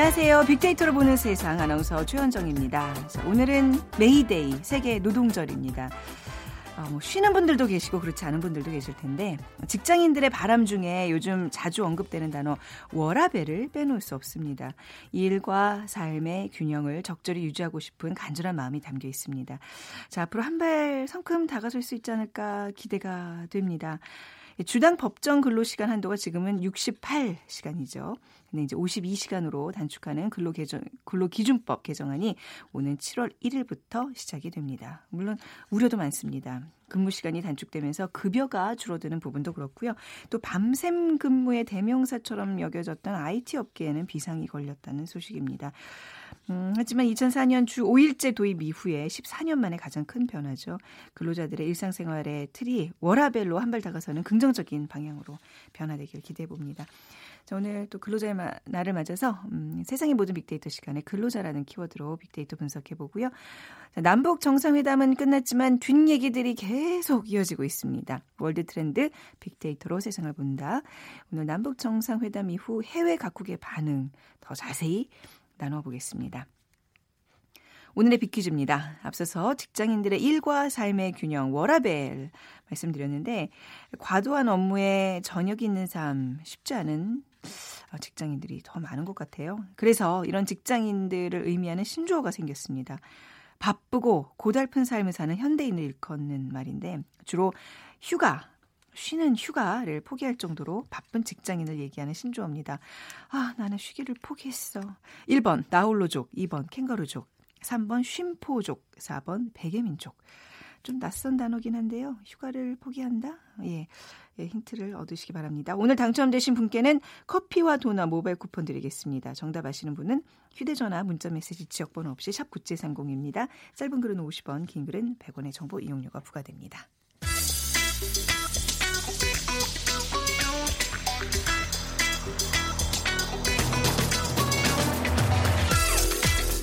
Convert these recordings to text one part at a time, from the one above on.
안녕하세요. 빅데이터로 보는 세상 아나운서 최현정입니다. 자, 오늘은 메이데이 세계 노동절입니다. 어, 뭐 쉬는 분들도 계시고 그렇지 않은 분들도 계실 텐데 직장인들의 바람 중에 요즘 자주 언급되는 단어 워라벨을 빼놓을 수 없습니다. 일과 삶의 균형을 적절히 유지하고 싶은 간절한 마음이 담겨 있습니다. 자 앞으로 한 발 성큼 다가설 수 있지 않을까 기대가 됩니다. 주당 법정 근로 시간 한도가 지금은 68시간이죠. 근데 이제 52시간으로 단축하는 근로 개정 근로 기준법 개정안이 오는 7월 1일부터 시작이 됩니다. 물론 우려도 많습니다. 근무 시간이 단축되면서 급여가 줄어드는 부분도 그렇고요. 또 밤샘 근무의 대명사처럼 여겨졌던 IT 업계에는 비상이 걸렸다는 소식입니다. 음, 하지만 2004년 주 5일제 도입 이후에 14년 만에 가장 큰 변화죠. 근로자들의 일상생활의 틀이 워라벨로 한 발 다가서는 긍정적인 방향으로 변화되길 기대해 봅니다. 자, 오늘 또 근로자의 날을 맞아서 음, 세상의 모든 빅데이터 시간에 근로자라는 키워드로 빅데이터 분석해 보고요. 자, 남북 정상회담은 끝났지만 뒷 얘기들이 계속 이어지고 있습니다. 월드 트렌드 빅데이터로 세상을 본다. 오늘 남북 정상회담 이후 해외 각국의 반응 더 자세히 나눠보겠습니다. 오늘의 빅퀴즈입니다. 앞서서 직장인들의 일과 삶의 균형, 워라벨 말씀드렸는데, 과도한 업무에 저녁이 있는 삶 쉽지 않은 직장인들이 더 많은 것 같아요. 그래서 이런 직장인들을 의미하는 신조어가 생겼습니다. 바쁘고 고달픈 삶을 사는 현대인을 일컫는 말인데, 주로 휴가, 쉬는 휴가를 포기할 정도로 바쁜 직장인을 얘기하는 신조어입니다. 아, 나는 쉬기를 포기했어. 1번 나홀로족, 2번 캥거루족, 3번 쉼포족, 4번 베개민족. 좀 낯선 단어긴 한데요. 휴가를 포기한다? 예. 예, 힌트를 얻으시기 바랍니다. 오늘 당첨되신 분께는 커피와 도넛 모바일 쿠폰 드리겠습니다. 정답 아시는 분은 휴대전화, 문자메시지, 지역번호 없이 샵 9730입니다. 짧은 글은 50원, 긴 글은 100원의 정보 이용료가 부과됩니다.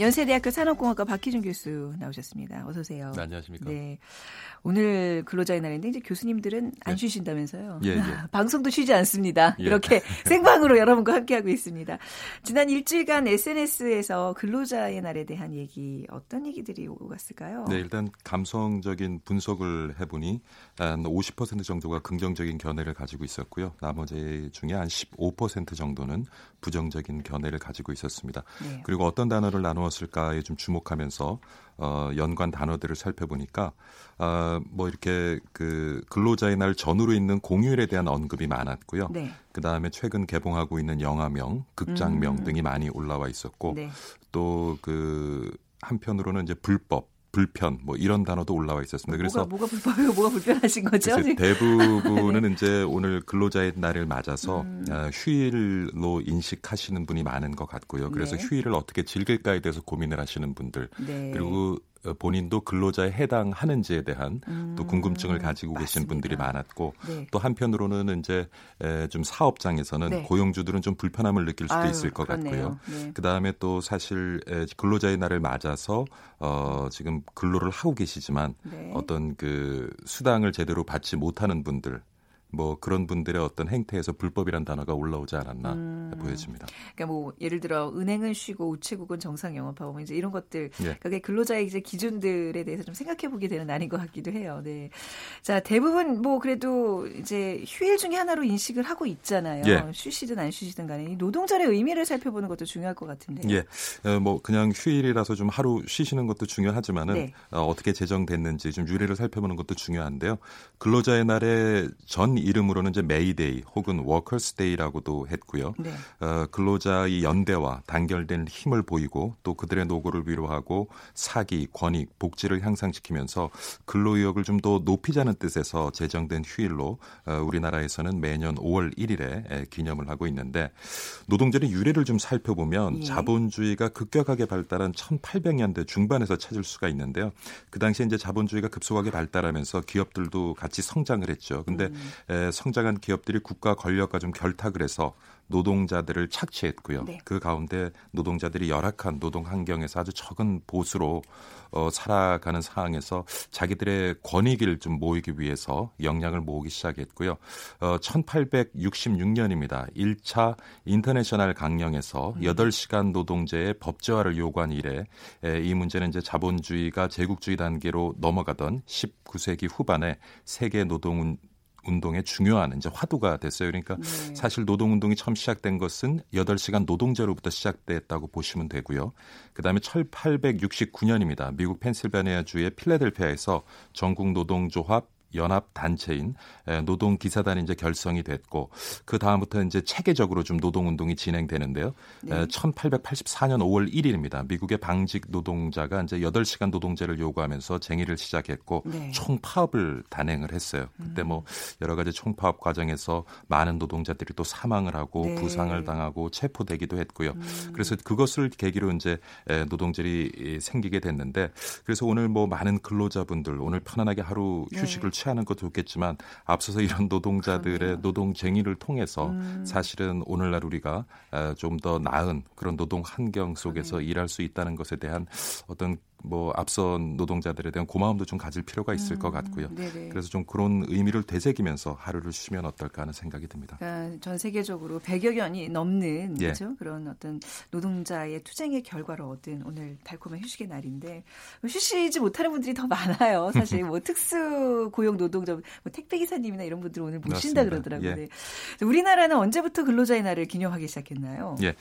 연세대학교 산업공학과 박희준 교수 나오셨습니다. 어서 오세요. 네, 안녕하십니까. 네. 오늘 근로자의 날인데 이제 교수님들은 안 네. 쉬신다면서요. 예, 예. 방송도 쉬지 않습니다. 예. 이렇게 생방으로 여러분과 함께하고 있습니다. 지난 일주일간 SNS에서 근로자의 날에 대한 얘기 어떤 얘기들이 오고 갔을까요? 네, 일단 감성적인 분석을 해보니 한 50% 정도가 긍정적인 견해를 가지고 있었고요. 나머지 중에 한 15% 정도는 부정적인 견해를 가지고 있었습니다. 네. 그리고 어떤 단어를 나누었을까에 좀 주목하면서 어, 연관 단어들을 살펴보니까 어, 뭐 이렇게 그 근로자의 날 전후로 있는 공휴일에 대한 언급이 많았고요. 네. 그 다음에 최근 개봉하고 있는 영화명, 극장명 음. 등이 많이 올라와 있었고 네. 또그 한편으로는 이제 불법 불편 뭐 이런 단어도 올라와 있었습니다. 그래서 뭐가, 뭐가 불법이고 뭐가 불편하신 거죠? 대부분은 네. 이제 오늘 근로자의 날을 맞아서 음. 어, 휴일로 인식하시는 분이 많은 것 같고요. 그래서 네. 휴일을 어떻게 즐길까에 대해서 고민을 하시는 분들 네. 그리고 어, 본인도 근로자에 해당하는지에 대한 음, 또 궁금증을 가지고 맞습니다. 계신 분들이 많았고 네. 또 한편으로는 이제 좀 사업장에서는 네. 고용주들은 좀 불편함을 느낄 수도 아유, 있을 것 그렇네요. 같고요. 네. 그 다음에 또 사실 근로자의 날을 맞아서 어, 지금 근로를 하고 계시지만 네. 어떤 그 수당을 제대로 받지 못하는 분들 뭐 그런 분들의 어떤 행태에서 불법이란 단어가 올라오지 않았나 음. 보여집니다. 그러니까 뭐 예를 들어 은행은 쉬고 우체국은 정상 영업하고 뭐 이제 이런 것들 예. 그게 근로자의 이제 기준들에 대해서 좀 생각해 보게 되는 날인 것 같기도 해요. 네. 자 대부분 뭐 그래도 이제 휴일 중에 하나로 인식을 하고 있잖아요. 예. 쉬시든 안 쉬시든 간에 노동절의 의미를 살펴보는 것도 중요할 것 같은데. 예. 어, 뭐 그냥 휴일이라서 좀 하루 쉬시는 것도 중요하지만은 네. 어, 어떻게 제정됐는지 좀 유래를 살펴보는 것도 중요한데요. 근로자의 날에 전 이름으로는 이제 메이데이 혹은 Workers' Day라고도 했고요. 네. 어, 근로자의 연대와 단결된 힘을 보이고 또 그들의 노고를 위로하고 사기, 권익, 복지를 향상시키면서 근로의욕을 좀 더 높이자는 뜻에서 제정된 휴일로 어, 우리나라에서는 매년 5월 1일에 기념을 하고 있는데 노동절의 유래를 좀 살펴보면 예. 자본주의가 급격하게 발달한 1800년대 중반에서 찾을 수가 있는데요. 그 당시에 이제 자본주의가 급속하게 발달하면서 기업들도 같이 성장을 했죠. 근데 음. 에, 성장한 기업들이 국가 권력과 좀 결탁을 해서 노동자들을 착취했고요. 네. 그 가운데 노동자들이 열악한 노동 환경에서 아주 적은 보수로 어, 살아가는 상황에서 자기들의 권익을 좀 모이기 위해서 역량을 모으기 시작했고요. 어, 1866년입니다. 1차 인터내셔널 강령에서 음. 8시간 노동제의 법제화를 요구한 이래 에, 이 문제는 이제 자본주의가 제국주의 단계로 넘어가던 19세기 후반에 세계 노동 운동의 중요한 이제 화두가 됐어요. 그러니까 네. 사실 노동 운동이 처음 시작된 것은 8시간 노동제로부터 시작됐다고 보시면 되고요. 그다음에 1869년입니다. 미국 펜실베니아주의 필라델피아에서 전국 노동조합 연합 단체인 노동 기사단이 이제 결성이 됐고 그 다음부터 이제 체계적으로 좀 노동 운동이 진행되는데요. 네. 1884년 5월 1일입니다. 미국의 방직 노동자가 이제 8시간 노동제를 요구하면서 쟁의를 시작했고 네. 총파업을 단행을 했어요. 그때 뭐 음. 여러 가지 총파업 과정에서 많은 노동자들이 또 사망을 하고 네. 부상을 당하고 체포되기도 했고요. 음. 그래서 그것을 계기로 이제 노동절이 생기게 됐는데 그래서 오늘 뭐 많은 근로자분들 오늘 편안하게 하루 네. 휴식을 취하는 것도 좋겠지만 앞서서 이런 노동자들의 그럼요. 노동쟁의를 통해서 음. 사실은 오늘날 우리가 좀 더 나은 그런 노동 환경 속에서 네. 일할 수 있다는 것에 대한 어떤 뭐 앞선 노동자들에 대한 고마움도 좀 가질 필요가 있을 음, 것 같고요. 네네. 그래서 좀 그런 의미를 되새기면서 하루를 쉬면 어떨까 하는 생각이 듭니다. 그러니까 전 세계적으로 100여 년이 넘는 예. 그렇죠? 그런 어떤 노동자의 투쟁의 결과를 얻은 오늘 달콤한 휴식의 날인데 쉬시지 못하는 분들이 더 많아요. 사실 뭐 특수 고용 노동자, 뭐 택배 기사님이나 이런 분들 오늘 모신다 그러더라고요. 예. 네. 우리나라는 언제부터 근로자의 날을 기념하기 시작했나요? 예,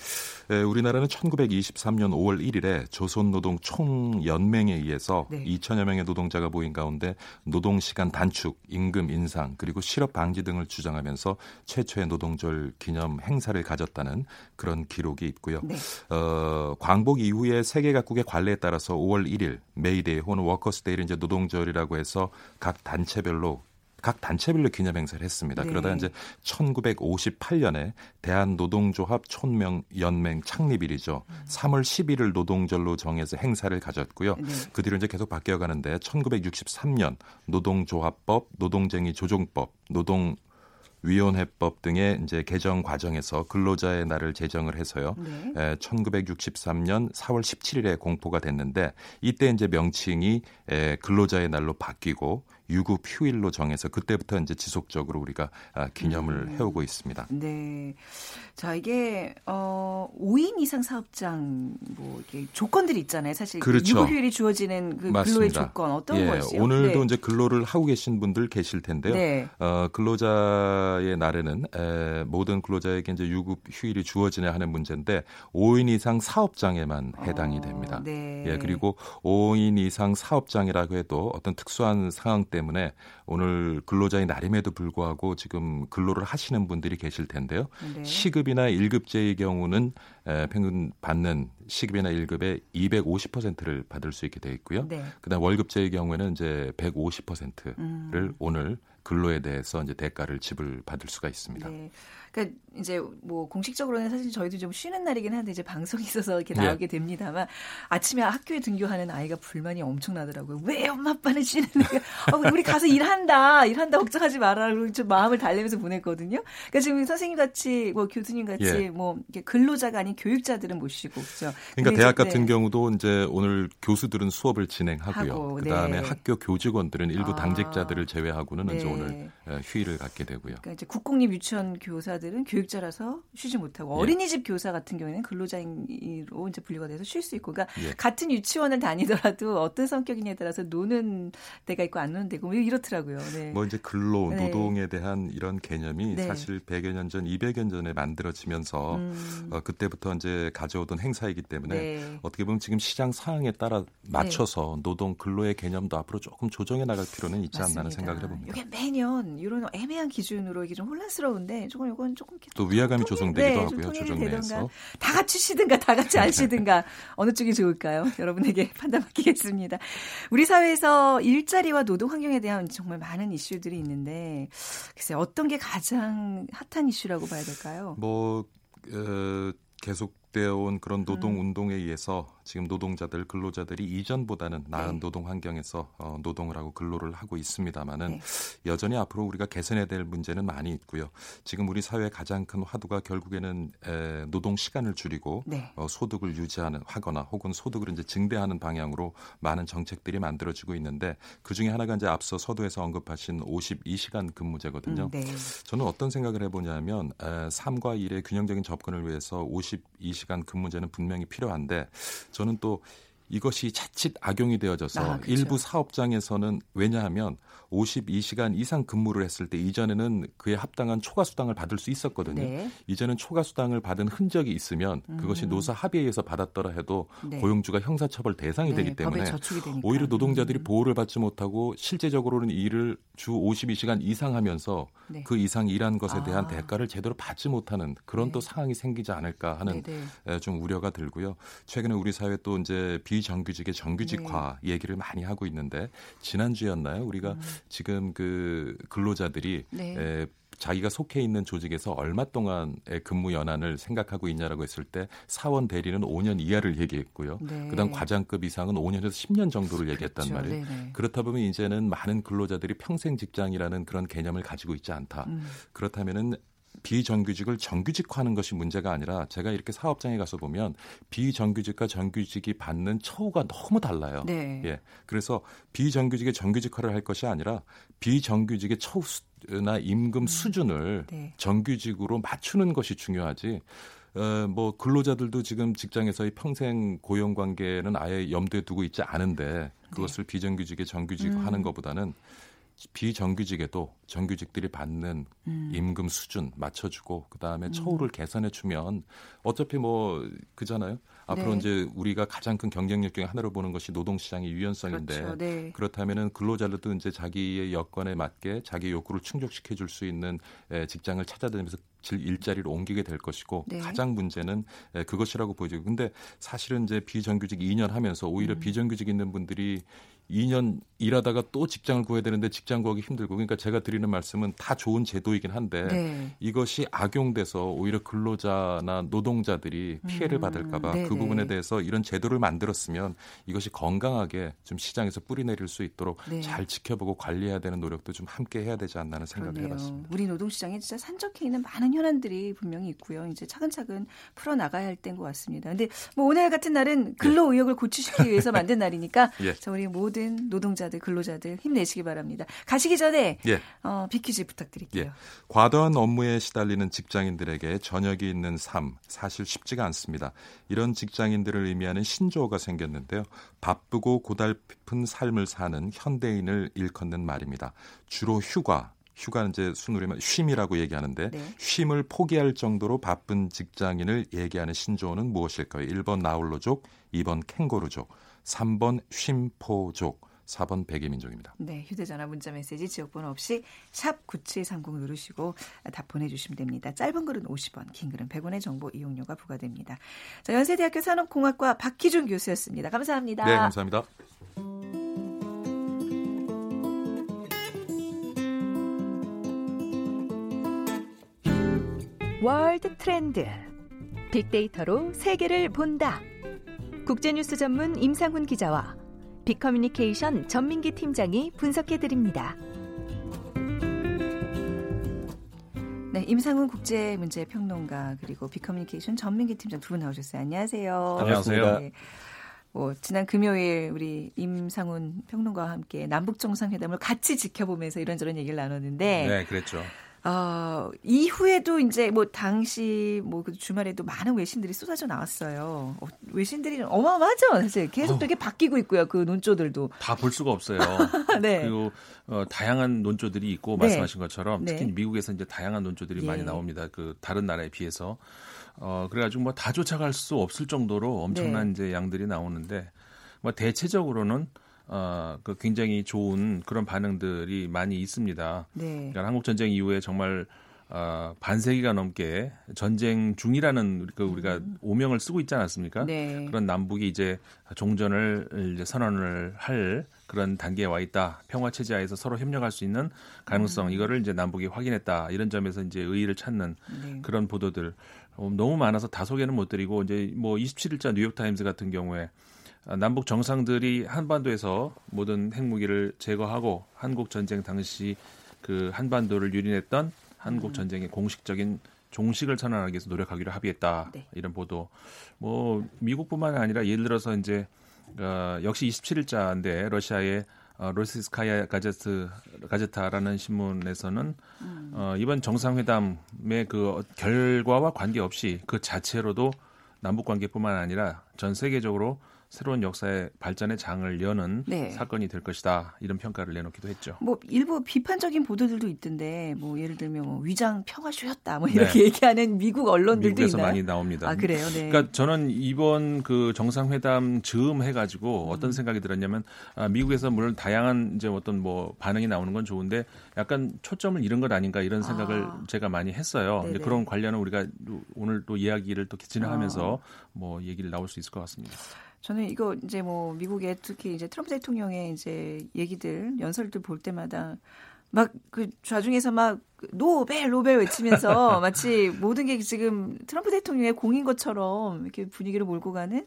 에, 우리나라는 1923년 5월 1일에 조선노동 총 연맹에 의해서 네. 2천여 명의 노동자가 모인 가운데 노동 시간 단축, 임금 인상 그리고 실업 방지 등을 주장하면서 최초의 노동절 기념 행사를 가졌다는 그런 기록이 있고요. 네. 어, 광복 이후에 세계 각국의 관례에 따라서 5월 1일 메이데이 혹은 Workers' Day를 이제 노동절이라고 해서 각 단체별로 각 단체별로 기념 행사를 했습니다. 네. 그러다 이제 1958년에 대한노동조합 총명 연맹 창립일이죠. 음. 3월 10일을 노동절로 정해서 행사를 가졌고요. 네. 그 뒤로 이제 계속 바뀌어 가는데 1963년 노동조합법, 노동쟁이 조정법, 노동 위원회법 등의 이제 개정 과정에서 근로자의 날을 제정을 해서요. 네. 에, 1963년 4월 17일에 공포가 됐는데 이때 이제 명칭이 에, 근로자의 날로 바뀌고 유급 휴일로 정해서 그때부터 이제 지속적으로 우리가 아, 기념을 음. 해오고 있습니다. 네. 자, 이게 어 5인 이상 사업장 뭐 이게 조건들이 있잖아요. 사실 그 그렇죠. 유급 휴일이 주어지는 그 근로의 조건 어떤 예, 거였어요? 오늘도 네. 이제 근로를 하고 계신 분들 계실 텐데요. 네. 어, 근로자의 날에는 에, 모든 근로자에게 이제 유급 휴일이 주어지냐 하는 문제인데 5인 이상 사업장에만 해당이 어, 됩니다. 어, 네. 예, 그리고 5인 이상 사업장이라고 해도 어떤 특수한 상황 때문에 때문에 오늘 근로자의 날임에도 불구하고 지금 근로를 하시는 분들이 계실 텐데요. 네. 시급이나 1급제의 경우는 평균 받는 시급이나 1급의 250%를 받을 수 있게 돼 있고요. 네. 그다음 월급제의 경우에는 이제 150%를 음. 오늘 근로에 대해서 이제 대가를 지불받을 수가 있습니다. 네. 그러니까 이제 뭐 공식적으로는 사실 저희도 좀 쉬는 날이긴 한데 이제 방송이 있어서 이렇게 예. 나오게 됩니다만 아침에 학교에 등교하는 아이가 불만이 엄청나더라고요. 왜 엄마 아빠는 쉬는 날? 어, 우리 가서 일한다, 일한다 걱정하지 말아라고 좀 마음을 달래면서 보냈거든요. 그러니까 지금 선생님 같이 뭐 교수님 같이 예. 뭐 근로자가 아닌 교육자들은 모시고 그렇죠. 그러니까 대학 같은 네. 경우도 이제 오늘 교수들은 수업을 진행하고요. 하고, 그다음에 네. 학교 교직원들은 일부 아. 당직자들을 제외하고는 네. 이제 오늘 예, 휴일을 갖게 되고요. 그러니까 이제 국공립 유치원 교사 들은 교육자라서 쉬지 못하고 예. 어린이집 교사 같은 경우에는 근로자로 이제 분류가 돼서 쉴 수 있고, 그러니까 예. 같은 유치원을 다니더라도 어떤 성격이냐에 따라서 노는 데가 있고 안 노는 데고 뭐 이렇더라고요. 네. 뭐 이제 근로 네. 노동에 대한 이런 개념이 네. 사실 100여 년 전, 200여 년 전에 만들어지면서 음. 어, 그때부터 이제 가져오던 행사이기 때문에 네. 어떻게 보면 지금 시장 상황에 따라 맞춰서 네. 노동 근로의 개념도 앞으로 조금 조정해 나갈 필요는 있지 않나 하는 생각을 해봅니다. 이게 매년 이런 애매한 기준으로 이게 좀 혼란스러운데 조금 이건 조금 또 위화감이 조성되기도 네, 하고요. 조정 내에서 다 같이 쉬든가 다 같이 안 쉬든가 어느 쪽이 좋을까요? 여러분에게 판단 맡기겠습니다. 우리 사회에서 일자리와 노동 환경에 대한 정말 많은 이슈들이 있는데 글쎄 어떤 게 가장 핫한 이슈라고 봐야 될까요? 뭐 어, 계속되어 온 그런 노동 음. 운동에 의해서 지금 노동자들 근로자들이 이전보다는 나은 네. 노동 환경에서 어, 노동을 하고 근로를 하고 있습니다만은 네. 여전히 앞으로 우리가 개선해야 될 문제는 많이 있고요. 지금 우리 사회의 가장 큰 화두가 결국에는 에, 노동 시간을 줄이고 네. 어, 소득을 유지하는 하거나 혹은 소득을 이제 증대하는 방향으로 많은 정책들이 만들어지고 있는데 그 중에 하나가 이제 앞서 서두에서 언급하신 52시간 근무제거든요. 음, 네. 저는 어떤 생각을 해보냐면 에, 삶과 일의 균형적인 접근을 위해서 52시간 근무제는 분명히 필요한데 저는 또 이것이 자칫 악용이 되어져서 아, 그렇죠. 일부 사업장에서는 왜냐하면 52시간 이상 근무를 했을 때 이전에는 그에 합당한 초과 수당을 받을 수 있었거든요. 네. 이제는 초과 수당을 받은 흔적이 있으면 그것이 음. 노사 합의에 의해서 받았더라 해도 네. 고용주가 형사처벌 대상이 네, 되기 때문에 오히려 노동자들이 음. 보호를 받지 못하고 실제적으로는 일을 주 52시간 이상 하면서 네. 그 이상 일한 것에 대한 아. 대가를 제대로 받지 못하는 그런 네. 또 상황이 생기지 않을까 하는 네, 네. 좀 우려가 들고요. 최근에 우리 사회 또 이제 비 정규직의 정규직화 얘기를 많이 하고 있는데 지난주였나요? 우리가 음. 지금 그 근로자들이 네. 에, 자기가 속해 있는 조직에서 얼마 동안의 근무 연한을 생각하고 있냐라고 했을 때 사원 대리는 5년 이하를 얘기했고요. 네. 그다음 과장급 이상은 5년에서 10년 정도를 얘기했단 그렇죠. 말이에요. 네네. 그렇다 보면 이제는 많은 근로자들이 평생 직장이라는 그런 개념을 가지고 있지 않다. 음. 그렇다면은 비정규직을 정규직화하는 것이 문제가 아니라 제가 이렇게 사업장에 가서 보면 비정규직과 정규직이 받는 처우가 너무 달라요. 네. 예. 그래서 비정규직의 정규직화를 할 것이 아니라 비정규직의 처우나 임금 음. 수준을 네. 정규직으로 맞추는 것이 중요하지. 어, 뭐 근로자들도 지금 직장에서의 평생 고용 관계는 아예 염두에 두고 있지 않은데 그것을 네. 비정규직에 정규직화하는 음. 것보다는 비정규직에도 정규직들이 받는 음. 임금 수준 맞춰주고 그 다음에 음. 처우를 개선해 주면 어차피 뭐 그잖아요. 앞으로 네. 이제 우리가 가장 큰 경쟁력 중에 하나로 보는 것이 노동시장의 유연성인데 그렇죠. 네. 그렇다면은 근로자들도 이제 자기의 여건에 맞게 자기 욕구를 충족시켜 줄 수 있는 직장을 찾아다니면서 일자리를 옮기게 될 것이고 네. 가장 문제는 그것이라고 보여지고 근데 사실은 이제 비정규직 2년 하면서 오히려 음. 비정규직 있는 분들이 2년 일하다가 또 직장을 구해야 되는데 직장 구하기 힘들고 그러니까 제가 드리는 말씀은 다 좋은 제도이긴 한데 네. 이것이 악용돼서 오히려 근로자나 노동자들이 피해를 음, 받을까봐 그 부분에 대해서 이런 제도를 만들었으면 이것이 건강하게 좀 시장에서 뿌리 내릴 수 있도록 네. 잘 지켜보고 관리해야 되는 노력도 좀 함께 해야 되지 않나 하는 생각을 그러네요. 해봤습니다. 우리 노동 시장에 진짜 산적해 있는 많은 현안들이 분명히 있고요. 이제 차근차근 풀어 나가야 할 때인 것 같습니다. 근데 뭐 오늘 같은 날은 근로 의욕을 고취시키기 위해서 만든 날이니까 예. 우리 모든 노동자 들, 근로자들 힘내시기 바랍니다. 가시기 전에 예. 어, 비키즈 부탁드릴게요. 예. 과도한 업무에 시달리는 직장인들에게 저녁이 있는 삶 사실 쉽지가 않습니다. 이런 직장인들을 의미하는 신조어가 생겼는데요. 바쁘고 고달픈 삶을 사는 현대인을 일컫는 말입니다. 주로 휴가, 휴가는 이제 순우리면 쉼이라고 얘기하는데 네. 쉼을 포기할 정도로 바쁜 직장인을 얘기하는 신조어는 무엇일까요? 1번 나홀로족, 2번 캥거루족. 3번 쉼포족, 4번 백예민족입니다. 네, 휴대전화 문자 메시지 지역번호 없이 샵 9730 누르시고 답 보내주시면 됩니다. 짧은 글은 50원, 긴 글은 100원의 정보 이용료가 부과됩니다. 자, 연세대학교 산업공학과 박희준 교수였습니다. 감사합니다. 네, 감사합니다. 월드 트렌드 빅데이터로 세계를 본다. 국제뉴스 전문 임상훈 기자와 빅커뮤니케이션 전민기 팀장이 분석해 드립니다. 네, 임상훈 국제 문제 평론가 그리고 빅커뮤니케이션 전민기 팀장 두 분 나오셨어요. 안녕하세요. 안녕하세요. 네. 뭐 지난 금요일 우리 임상훈 평론가와 함께 남북 정상회담을 같이 지켜보면서 이런저런 얘기를 나눴는데 네, 그랬죠. 어, 이후에도 이제 뭐 당시 뭐 그 주말에도 많은 외신들이 쏟아져 나왔어요. 어, 외신들이 어마어마하죠. 사실 계속 되게 바뀌고 있고요. 그 논조들도 다 볼 수가 없어요. 네. 그리고 어, 다양한 논조들이 있고 네. 말씀하신 것처럼 특히 네. 미국에서 이제 다양한 논조들이 예. 많이 나옵니다. 그 다른 나라에 비해서 어 그래가지고 뭐 다 쫓아갈 수 없을 정도로 엄청난 네. 이제 양들이 나오는데 뭐 대체적으로는 어, 그 굉장히 좋은 그런 반응들이 많이 있습니다. 네. 그러니까 한국 전쟁 이후에 정말 어, 반세기가 넘게 전쟁 중이라는 그 우리가 음. 오명을 쓰고 있지 않았습니까? 네. 그런 남북이 이제 종전을 이제 선언을 할 그런 단계에 와 있다. 평화 체제하에서 서로 협력할 수 있는 가능성 음. 이거를 이제 남북이 확인했다. 이런 점에서 이제 의의를 찾는 네. 그런 보도들 어, 너무 많아서 다 소개는 못 드리고 이제 뭐 27일자 뉴욕 타임스 같은 경우에 남북 정상들이 한반도에서 모든 핵무기를 제거하고 한국 전쟁 당시 그 한반도를 유린했던 한국 음. 전쟁의 공식적인 종식을 선언하기 위해서 노력하기로 합의했다. 네. 이런 보도. 뭐 미국뿐만 아니라 예를 들어서 이제 어, 역시 27일자인데 러시아의 어, 로시스카야 가제트 가제타라는 신문에서는 음. 어, 이번 정상회담의 그 결과와 관계없이 그 자체로도 남북 관계뿐만 아니라 전 세계적으로 새로운 역사의 발전의 장을 여는 네. 사건이 될 것이다 이런 평가를 내놓기도 했죠. 뭐 일부 비판적인 보도들도 있던데 뭐 예를 들면 뭐 위장 평화쇼였다 뭐 이렇게 네. 얘기하는 미국 언론들도 미국에서 있나요? 많이 나옵니다. 아 그래요? 네. 그러니까 저는 이번 그 정상회담 즈음 해가지고 어떤 음. 생각이 들었냐면 아, 미국에서 물론 다양한 이제 어떤 뭐 반응이 나오는 건 좋은데 약간 초점을 잃은 것 아닌가 이런 생각을 아. 제가 많이 했어요. 이제 그런 관련은 우리가 오늘 또 이야기를 또 진행하면서 아. 뭐 얘기를 나올 수 있을 것 같습니다. 저는 이거 이제 뭐 미국의 특히 이제 트럼프 대통령의 이제 얘기들 연설들 볼 때마다 막 그 좌중에서 막 노벨 노벨 외치면서 마치 모든 게 지금 트럼프 대통령의 공인 것처럼 이렇게 분위기를 몰고 가는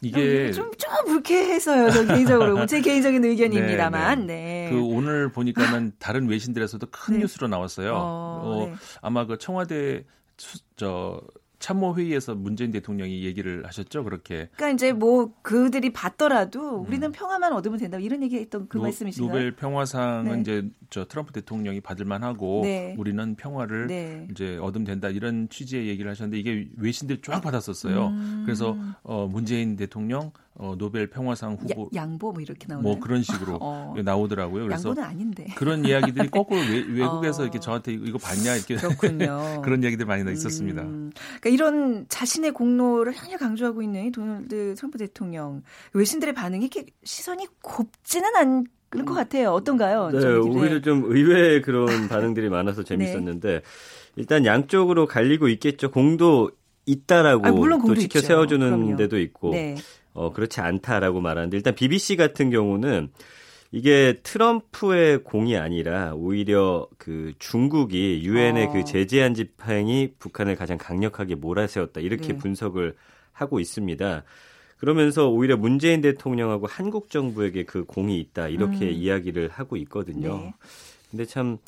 이게 좀좀 좀 불쾌해서요. 저 개인적으로 제 개인적인 의견입니다만. 네, 네. 네. 그 오늘 보니까는 다른 외신들에서도 큰 네. 뉴스로 나왔어요. 어, 어 네. 아마 그 청와대 수, 저 참모 회의에서 문재인 대통령이 얘기를 하셨죠 그렇게. 그러니까 이제 뭐 그들이 받더라도 우리는 음. 평화만 얻으면 된다 이런 얘기했던 그 노, 말씀이신가요? 노벨 평화상은 네. 이제 저 트럼프 대통령이 받을 만하고 네. 우리는 평화를 네. 이제 얻으면 된다 이런 취지의 얘기를 하셨는데 이게 외신들 쫙 받았었어요. 음. 그래서 어 문재인 대통령 어, 노벨 평화상 후보 야, 양보 뭐 이렇게 나오나요? 뭐 그런 식으로 어. 나오더라고요. 그래서 양보는 아닌데 그런 이야기들이 거꾸로 외, 국에서 어. 이렇게 저한테 이거 봤냐 이렇게 그렇군요. 그런 얘기들 많이 있었습니다. 음. 그러니까 이런 자신의 공로를 향히 강조하고 있는 도널드 트럼프 대통령 외신들의 반응이 이렇게 시선이 곱지는 않. 그런 것 같아요. 어떤가요? 네, 오히려 좀 의외의 그런 반응들이 많아서 네. 재밌었는데 네. 일단 양쪽으로 갈리고 있겠죠. 공도 있다라고 아, 물론 또 지켜 세워주는 그럼요. 데도 있고 네. 어, 그렇지 않다라고 말하는데 일단 BBC 같은 경우는 이게 트럼프의 공이 아니라 오히려 그 중국이 유엔의 그 어. 그 제재한 집행이 북한을 가장 강력하게 몰아세웠다 이렇게 네. 분석을 하고 있습니다. 그러면서 오히려 문재인 대통령하고 한국 정부에게 그 공이 있다 이렇게 음. 이야기를 하고 있거든요. 네. 근데 참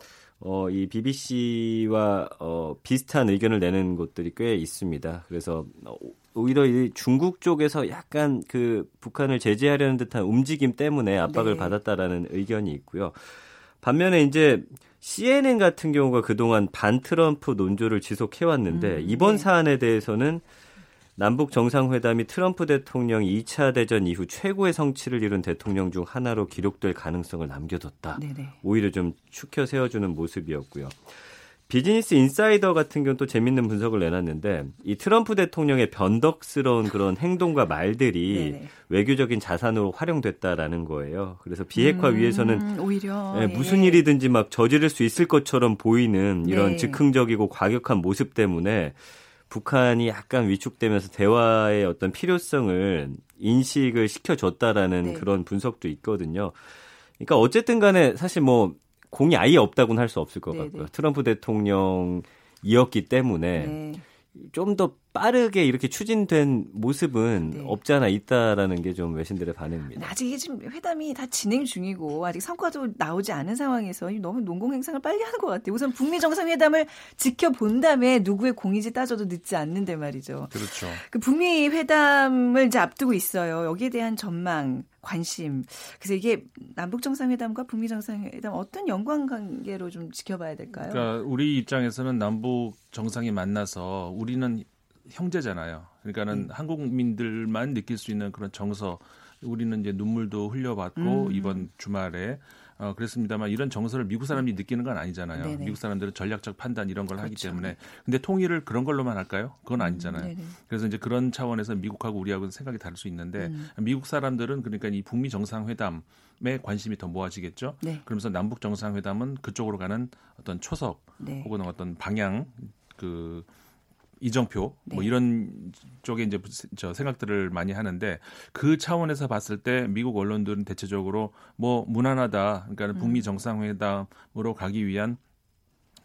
어, 이 BBC와 어, 비슷한 의견을 내는 곳들이 꽤 있습니다. 그래서 오히려 이 중국 쪽에서 약간 그 북한을 제재하려는 듯한 움직임 때문에 압박을 네. 받았다라는 의견이 있고요. 반면에 이제 CNN 같은 경우가 그동안 반 트럼프 논조를 지속해 왔는데 음, 이번 네. 사안에 대해서는 남북 정상회담이 트럼프 대통령이 2차 대전 이후 최고의 성취를 이룬 대통령 중 하나로 기록될 가능성을 남겨뒀다. 네네. 오히려 좀 축혀 세워주는 모습이었고요. 비즈니스 인사이더 같은 경우는 또 재밌는 분석을 내놨는데 이 트럼프 대통령의 변덕스러운 그런 행동과 말들이 네네. 외교적인 자산으로 활용됐다라는 거예요. 그래서 비핵화 음, 위해서는 오히려 예, 무슨 예. 일이든지 막 저지를 수 있을 것처럼 보이는 이런 네. 즉흥적이고 과격한 모습 때문에 북한이 약간 위축되면서 대화의 어떤 필요성을 인식을 시켜줬다라는 네. 그런 분석도 있거든요. 그러니까 어쨌든 간에 사실 뭐 공이 아예 없다고는 할 수 없을 것 네네. 같고요. 트럼프 대통령이었기 때문에 네. 좀더 빠르게 이렇게 추진된 모습은 네. 없잖아 있다라는 게 좀 외신들의 반응입니다. 아직 이게 지금 회담이 다 진행 중이고 아직 성과도 나오지 않은 상황에서 너무 농공 행상을 빨리 하는 것 같아요. 우선 북미 정상회담을 지켜본 다음에 누구의 공인지 따져도 늦지 않는데 말이죠. 그렇죠. 그 북미 회담을 이제 앞두고 있어요. 여기에 대한 전망, 관심. 그래서 이게 남북 정상회담과 북미 정상회담 어떤 연관 관계로 좀 지켜봐야 될까요? 그러니까 우리 입장에서는 남북 정상이 만나서 우리는 형제잖아요. 그러니까는 음. 한국민들만 느낄 수 있는 그런 정서. 우리는 이제 눈물도 흘려봤고 음. 이번 주말에 어, 그랬습니다만 이런 정서를 미국 사람이 느끼는 건 아니잖아요. 네네. 미국 사람들은 전략적 판단 이런 걸 그렇죠. 하기 때문에. 근데 통일을 그런 걸로만 할까요? 그건 음, 아니잖아요. 음, 그래서 이제 그런 차원에서 미국하고 우리하고는 생각이 다를 수 있는데 음. 미국 사람들은 그러니까 이 북미 정상회담 에 관심이 더 모아지겠죠. 네. 그러면서 남북 정상회담은 그쪽으로 가는 어떤 초석 네. 혹은 어떤 방향 그 이정표 뭐 네. 뭐 이런 쪽에 이제 저 생각들을 많이 하는데 그 차원에서 봤을 때 미국 언론들은 대체적으로 뭐 무난하다. 그러니까 음. 북미 정상회담으로 가기 위한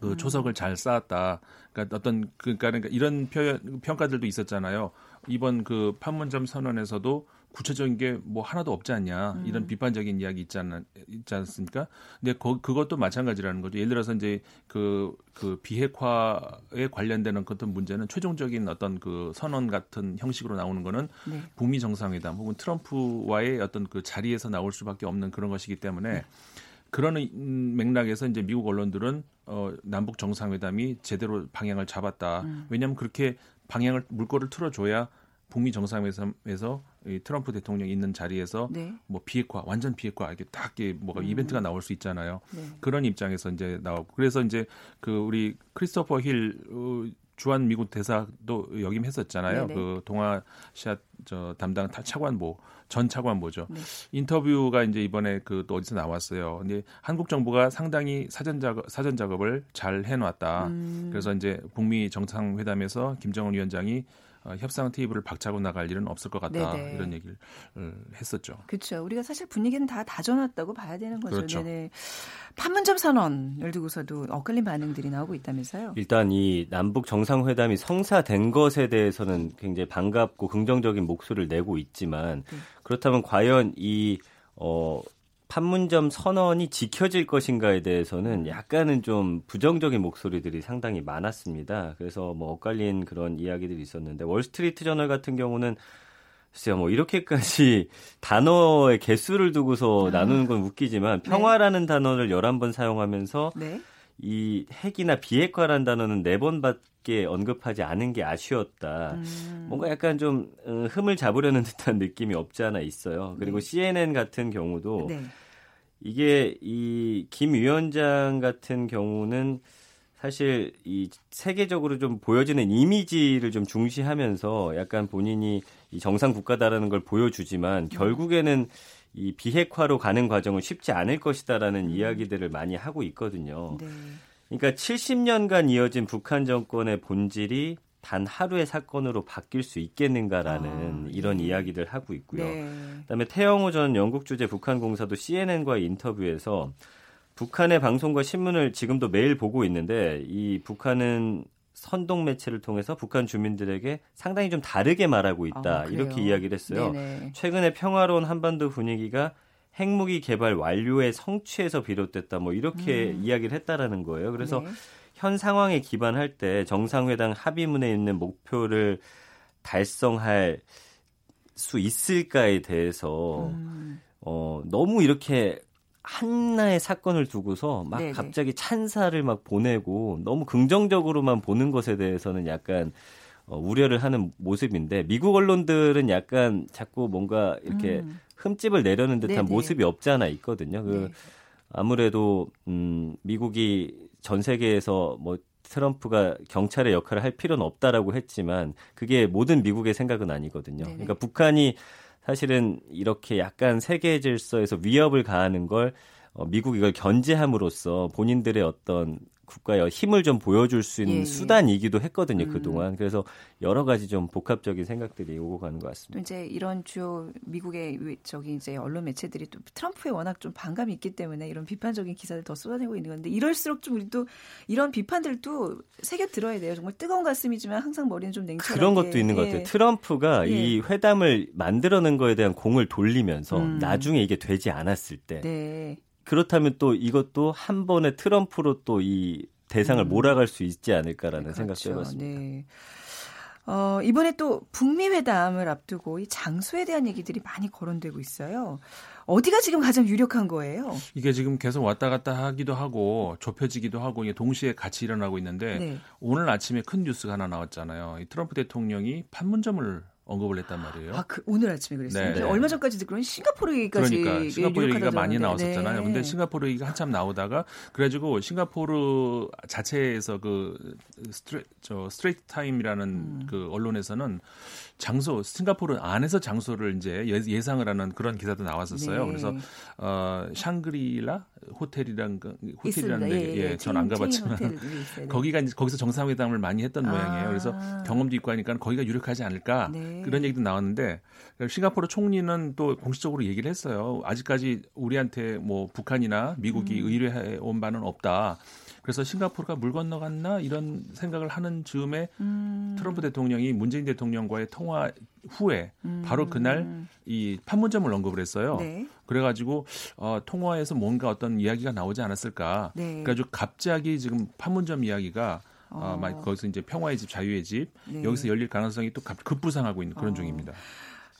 그 음. 초석을 잘 쌓았다. 그러니까 어떤 그러니까, 그러니까 이런 표현 평가들도 있었잖아요. 이번 그 판문점 선언에서도 구체적인 게 뭐 하나도 없지 않냐 음. 이런 비판적인 이야기 있지 않 있지 않습니까? 근데 거, 그것도 마찬가지라는 거죠. 예를 들어서 이제 그, 그 비핵화에 관련되는 어떤 문제는 최종적인 어떤 그 선언 같은 형식으로 나오는 거는 네. 북미 정상회담 혹은 트럼프와의 어떤 그 자리에서 나올 수밖에 없는 그런 것이기 때문에 네. 그런 맥락에서 이제 미국 언론들은 어, 남북 정상회담이 제대로 방향을 잡았다. 음. 왜냐하면 그렇게 방향을 물꼬를 틀어줘야 북미 정상회담에서 이 트럼프 대통령이 있는 자리에서 네. 뭐 비핵화 완전 비핵화 이렇게 딱 이게 뭐가 음. 이벤트가 나올 수 있잖아요. 네. 그런 입장에서 이제 나오고 그래서 이제 그 우리 크리스토퍼 힐 어, 주한 미국 대사도 역임했었잖아요. 네네. 그 동아시아 저 담당 차관보 전 차관보죠. 네. 인터뷰가 이제 이번에 그 또 어디서 나왔어요. 근데 한국 정부가 상당히 사전 작업 사전 작업을 잘 해놨다. 음. 그래서 이제 북미 정상회담에서 김정은 위원장이 어, 협상 테이블을 박차고 나갈 일은 없을 것 같다 네네. 이런 얘기를 어, 했었죠. 그렇죠. 우리가 사실 분위기는 다 다져놨다고 봐야 되는 거죠. 그렇죠. 네네. 판문점 선언을 두고서도 엇갈린 반응들이 나오고 있다면서요? 일단 이 남북 정상회담이 성사된 것에 대해서는 굉장히 반갑고 긍정적인 목소리를 내고 있지만 네. 그렇다면 과연 이 어, 판문점 선언이 지켜질 것인가에 대해서는 약간은 좀 부정적인 목소리들이 상당히 많았습니다. 그래서 뭐 엇갈린 그런 이야기들이 있었는데 월스트리트 저널 같은 경우는 글쎄요, 뭐 이렇게까지 단어의 개수를 두고서 아. 나누는 건 웃기지만 네. 평화라는 네. 단어를 11번 사용하면서 네. 이 핵이나 비핵화라는 단어는 4번 밖에 언급하지 않은 게 아쉬웠다. 음. 뭔가 약간 좀 어, 흠을 잡으려는 듯한 느낌이 없지 않아 있어요. 그리고 네. CNN 같은 경우도 네. 이게 이 김 위원장 같은 경우는 사실 이 세계적으로 좀 보여지는 이미지를 좀 중시하면서 약간 본인이 이 정상 국가다라는 걸 보여주지만 결국에는 이 비핵화로 가는 과정은 쉽지 않을 것이다라는 음. 이야기들을 많이 하고 있거든요. 네. 그러니까 70년간 이어진 북한 정권의 본질이 단 하루의 사건으로 바뀔 수 있겠는가라는 아, 이런 네. 이야기를 하고 있고요. 네. 그다음에 태영호 전 영국 주재 북한 공사도 CNN과의 인터뷰에서 북한의 방송과 신문을 지금도 매일 보고 있는데 이 북한은 선동 매체를 통해서 북한 주민들에게 상당히 좀 다르게 말하고 있다. 아, 이렇게 이야기를 했어요. 네네. 최근에 평화로운 한반도 분위기가 핵무기 개발 완료의 성취에서 비롯됐다. 뭐 이렇게 음. 이야기를 했다라는 거예요. 그래서 네. 현 상황에 기반할 때 정상회담 합의문에 있는 목표를 달성할 수 있을까에 대해서 음. 어, 너무 이렇게 하나의 사건을 두고서 막 네네. 갑자기 찬사를 막 보내고 너무 긍정적으로만 보는 것에 대해서는 약간 어, 우려를 하는 모습인데 미국 언론들은 약간 자꾸 뭔가 이렇게 음. 흠집을 내려는 듯한 네네. 모습이 없지 않아 있거든요. 그 네. 아무래도 음 미국이 전 세계에서 뭐 트럼프가 경찰의 역할을 할 필요는 없다라고 했지만 그게 모든 미국의 생각은 아니거든요. 네네. 그러니까 북한이 사실은 이렇게 약간 세계 질서에서 위협을 가하는 걸 어, 미국이 이걸 견제함으로써 본인들의 어떤 국가의 힘을 좀 보여줄 수 있는 예, 예. 수단이기도 했거든요 음. 그동안 그래서 여러 가지 좀 복합적인 생각들이 오고 가는 것 같습니다. 또 이제 이런 주요 미국의 저기 이제 언론 매체들이 또 트럼프에 워낙 좀 반감이 있기 때문에 이런 비판적인 기사를 더 쏟아내고 있는 건데 이럴수록 좀 우리도 이런 비판들도 새겨 들어야 돼요. 정말 뜨거운 가슴이지만 항상 머리는 좀 냉철하게 그런 것도 있는 것 같아요. 예. 트럼프가 예. 이 회담을 만들어낸 거에 대한 공을 돌리면서 음. 나중에 이게 되지 않았을 때. 네. 그렇다면 또 이것도 한 번에 트럼프로 또 이 대상을 음. 몰아갈 수 있지 않을까라는 네, 그렇죠. 생각도 해봤습니다. 네. 어, 이번에 또 북미 회담을 앞두고 이 장소에 대한 얘기들이 많이 거론되고 있어요. 어디가 지금 가장 유력한 거예요? 이게 지금 계속 왔다 갔다 하기도 하고 좁혀지기도 하고 이게 동시에 같이 일어나고 있는데 네. 오늘 아침에 큰 뉴스가 하나 나왔잖아요. 이 트럼프 대통령이 판문점을 언급을 했단 말이에요. 아, 그 오늘 아침에 그랬어요. 네. 얼마 전까지 듣기로는 싱가포르 얘기까지 그러니까 싱가포르 얘기가 많이 나왔었잖아요. 네. 근데 싱가포르 얘기가 한참 나오다가 그래가지고 싱가포르 자체에서 그 스트레, 저 Straits Times라는 음. 그 언론에서는 장소 싱가포르 안에서 장소를 이제 예상을 하는 그런 기사도 나왔었어요. 네. 그래서 어 샹그리라 호텔이란 호텔이라는 데 예, 예, 예. 전 안 가봤지만 거기가 이제 거기서 정상회담을 많이 했던 아. 모양이에요. 그래서 경험도 있고 하니까 거기가 유력하지 않을까 네. 그런 얘기도 나왔는데 싱가포르 총리는 또 공식적으로 얘기를 했어요. 아직까지 우리한테 뭐 북한이나 미국이 음. 의뢰해 온 바는 없다. 그래서 싱가포르가 물 건너갔나 이런 생각을 하는 즈음에 음. 트럼프 대통령이 문재인 대통령과의 통화 후에 음. 바로 그날 이 판문점을 언급을 했어요. 네. 그래가지고 어, 통화에서 뭔가 어떤 이야기가 나오지 않았을까. 네. 그래가지고 갑자기 지금 판문점 이야기가 어, 어 거기서 이제 평화의 집, 자유의 집 네. 여기서 열릴 가능성이 또 급부상하고 있는 그런 어. 중입니다.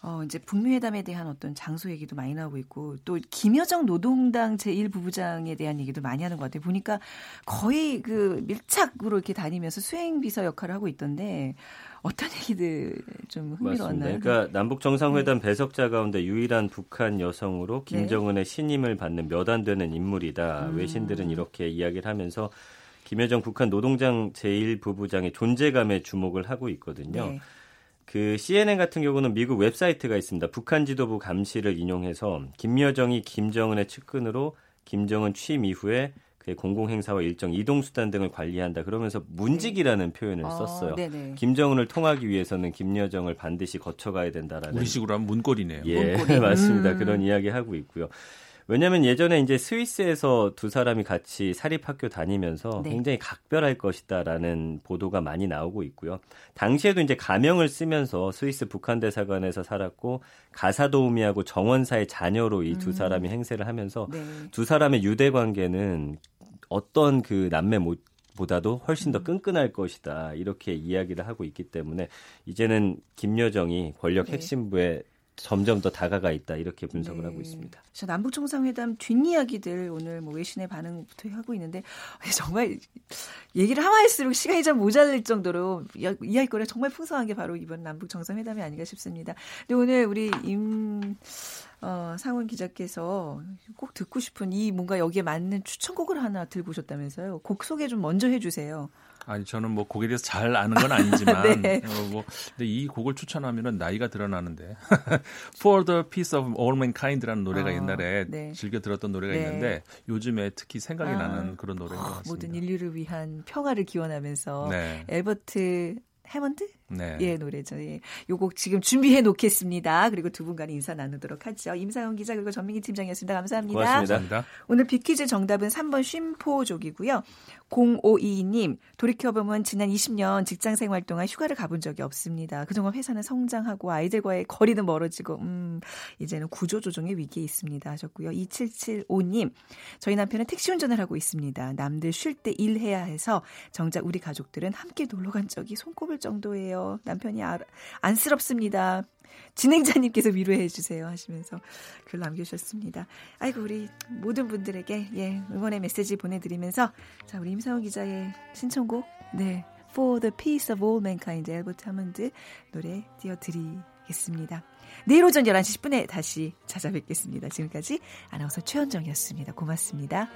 어, 이제 북미회담에 대한 어떤 장소 얘기도 많이 나오고 있고 또 김여정 노동당 제1부부장에 대한 얘기도 많이 하는 것 같아요. 보니까 거의 그 밀착으로 이렇게 다니면서 수행 비서 역할을 하고 있던데 어떤 얘기들 좀 흥미로웠나요? 그러니까 남북 정상회담 네. 배석자 가운데 유일한 북한 여성으로 네. 김정은의 신임을 받는 몇 안 되는 인물이다. 음. 외신들은 이렇게 이야기를 하면서 김여정 북한 노동당 제1부부장의 존재감에 주목을 하고 있거든요. 네. 그 CNN 같은 경우는 미국 웹사이트가 있습니다. 북한 지도부 감시를 인용해서 김여정이 김정은의 측근으로 김정은 취임 이후에 그의 공공행사와 일정 이동수단 등을 관리한다. 그러면서 문직이라는 표현을 아, 썼어요. 네네. 김정은을 통하기 위해서는 김여정을 반드시 거쳐가야 된다라는. 우리식으로 하면 문골이네요. 예, 문골이. 맞습니다. 음. 그런 이야기 하고 있고요. 왜냐하면 예전에 이제 스위스에서 두 사람이 같이 사립학교 다니면서 네. 굉장히 각별할 것이다라는 보도가 많이 나오고 있고요. 당시에도 이제 가명을 쓰면서 스위스 북한 대사관에서 살았고 가사도우미하고 정원사의 자녀로 이두 음. 사람이 행세를 하면서 네. 두 사람의 유대 관계는 어떤 그 남매 못 보다도 훨씬 더 음. 끈끈할 것이다 이렇게 이야기를 하고 있기 때문에 이제는 김여정이 권력 네. 핵심부에 점점 더 다가가 있다 이렇게 분석을 네. 하고 있습니다. 저 남북 정상회담 뒷이야기들 오늘 뭐 외신의 반응부터 하고 있는데 정말 얘기를 하마할수록 시간이 좀 모자랄 정도로 이야기거리가 정말 풍성한 게 바로 이번 남북 정상회담이 아닌가 싶습니다. 근데 오늘 우리 임 어, 상훈 기자께서 꼭 듣고 싶은 이 뭔가 여기에 맞는 추천곡을 하나 들고 오셨다면서요. 곡 소개 좀 먼저 해주세요. 아니 저는 뭐 곡에 대해서 잘 아는 건 아니지만 네. 어, 뭐 근데 이 곡을 추천하면은 나이가 드러나는데 For the Peace of All Mankind라는 노래가 어, 옛날에 네. 즐겨 들었던 노래가 네. 있는데 요즘에 특히 생각이 아, 나는 그런 노래인 것 같습니다. 모든 인류를 위한 평화를 기원하면서 네. 엘버트 해먼드? 네. 예, 노래죠. 예. 요곡 지금 준비해 놓겠습니다. 그리고 두 분간 인사 나누도록 하죠. 임상훈 기자 그리고 전민기 팀장이었습니다. 감사합니다. 고맙습니다. 오늘 비퀴즈 정답은 3번 쉼포족이고요. 0522님, 돌이켜보면 지난 20년 직장 생활 동안 휴가를 가본 적이 없습니다. 그동안 회사는 성장하고 아이들과의 거리는 멀어지고, 음, 이제는 구조조정의 위기에 있습니다. 하셨고요. 2775님, 저희 남편은 택시 운전을 하고 있습니다. 남들 쉴 때 일해야 해서 정작 우리 가족들은 함께 놀러 간 적이 손꼽을 정도예요. 남편이 아, 안쓰럽습니다. 진행자님께서 위로해 주세요 하시면서 글 남겨주셨습니다. 아이고 우리 모든 분들에게 예 응원의 메시지 보내드리면서 자 우리 임상호 기자의 신청곡 네 For the Peace of All Mankind 엘버트 하먼드 노래 띄워드리겠습니다. 내일 오전 11시 10분에 다시 찾아뵙겠습니다. 지금까지 아나운서 최현정이었습니다. 고맙습니다.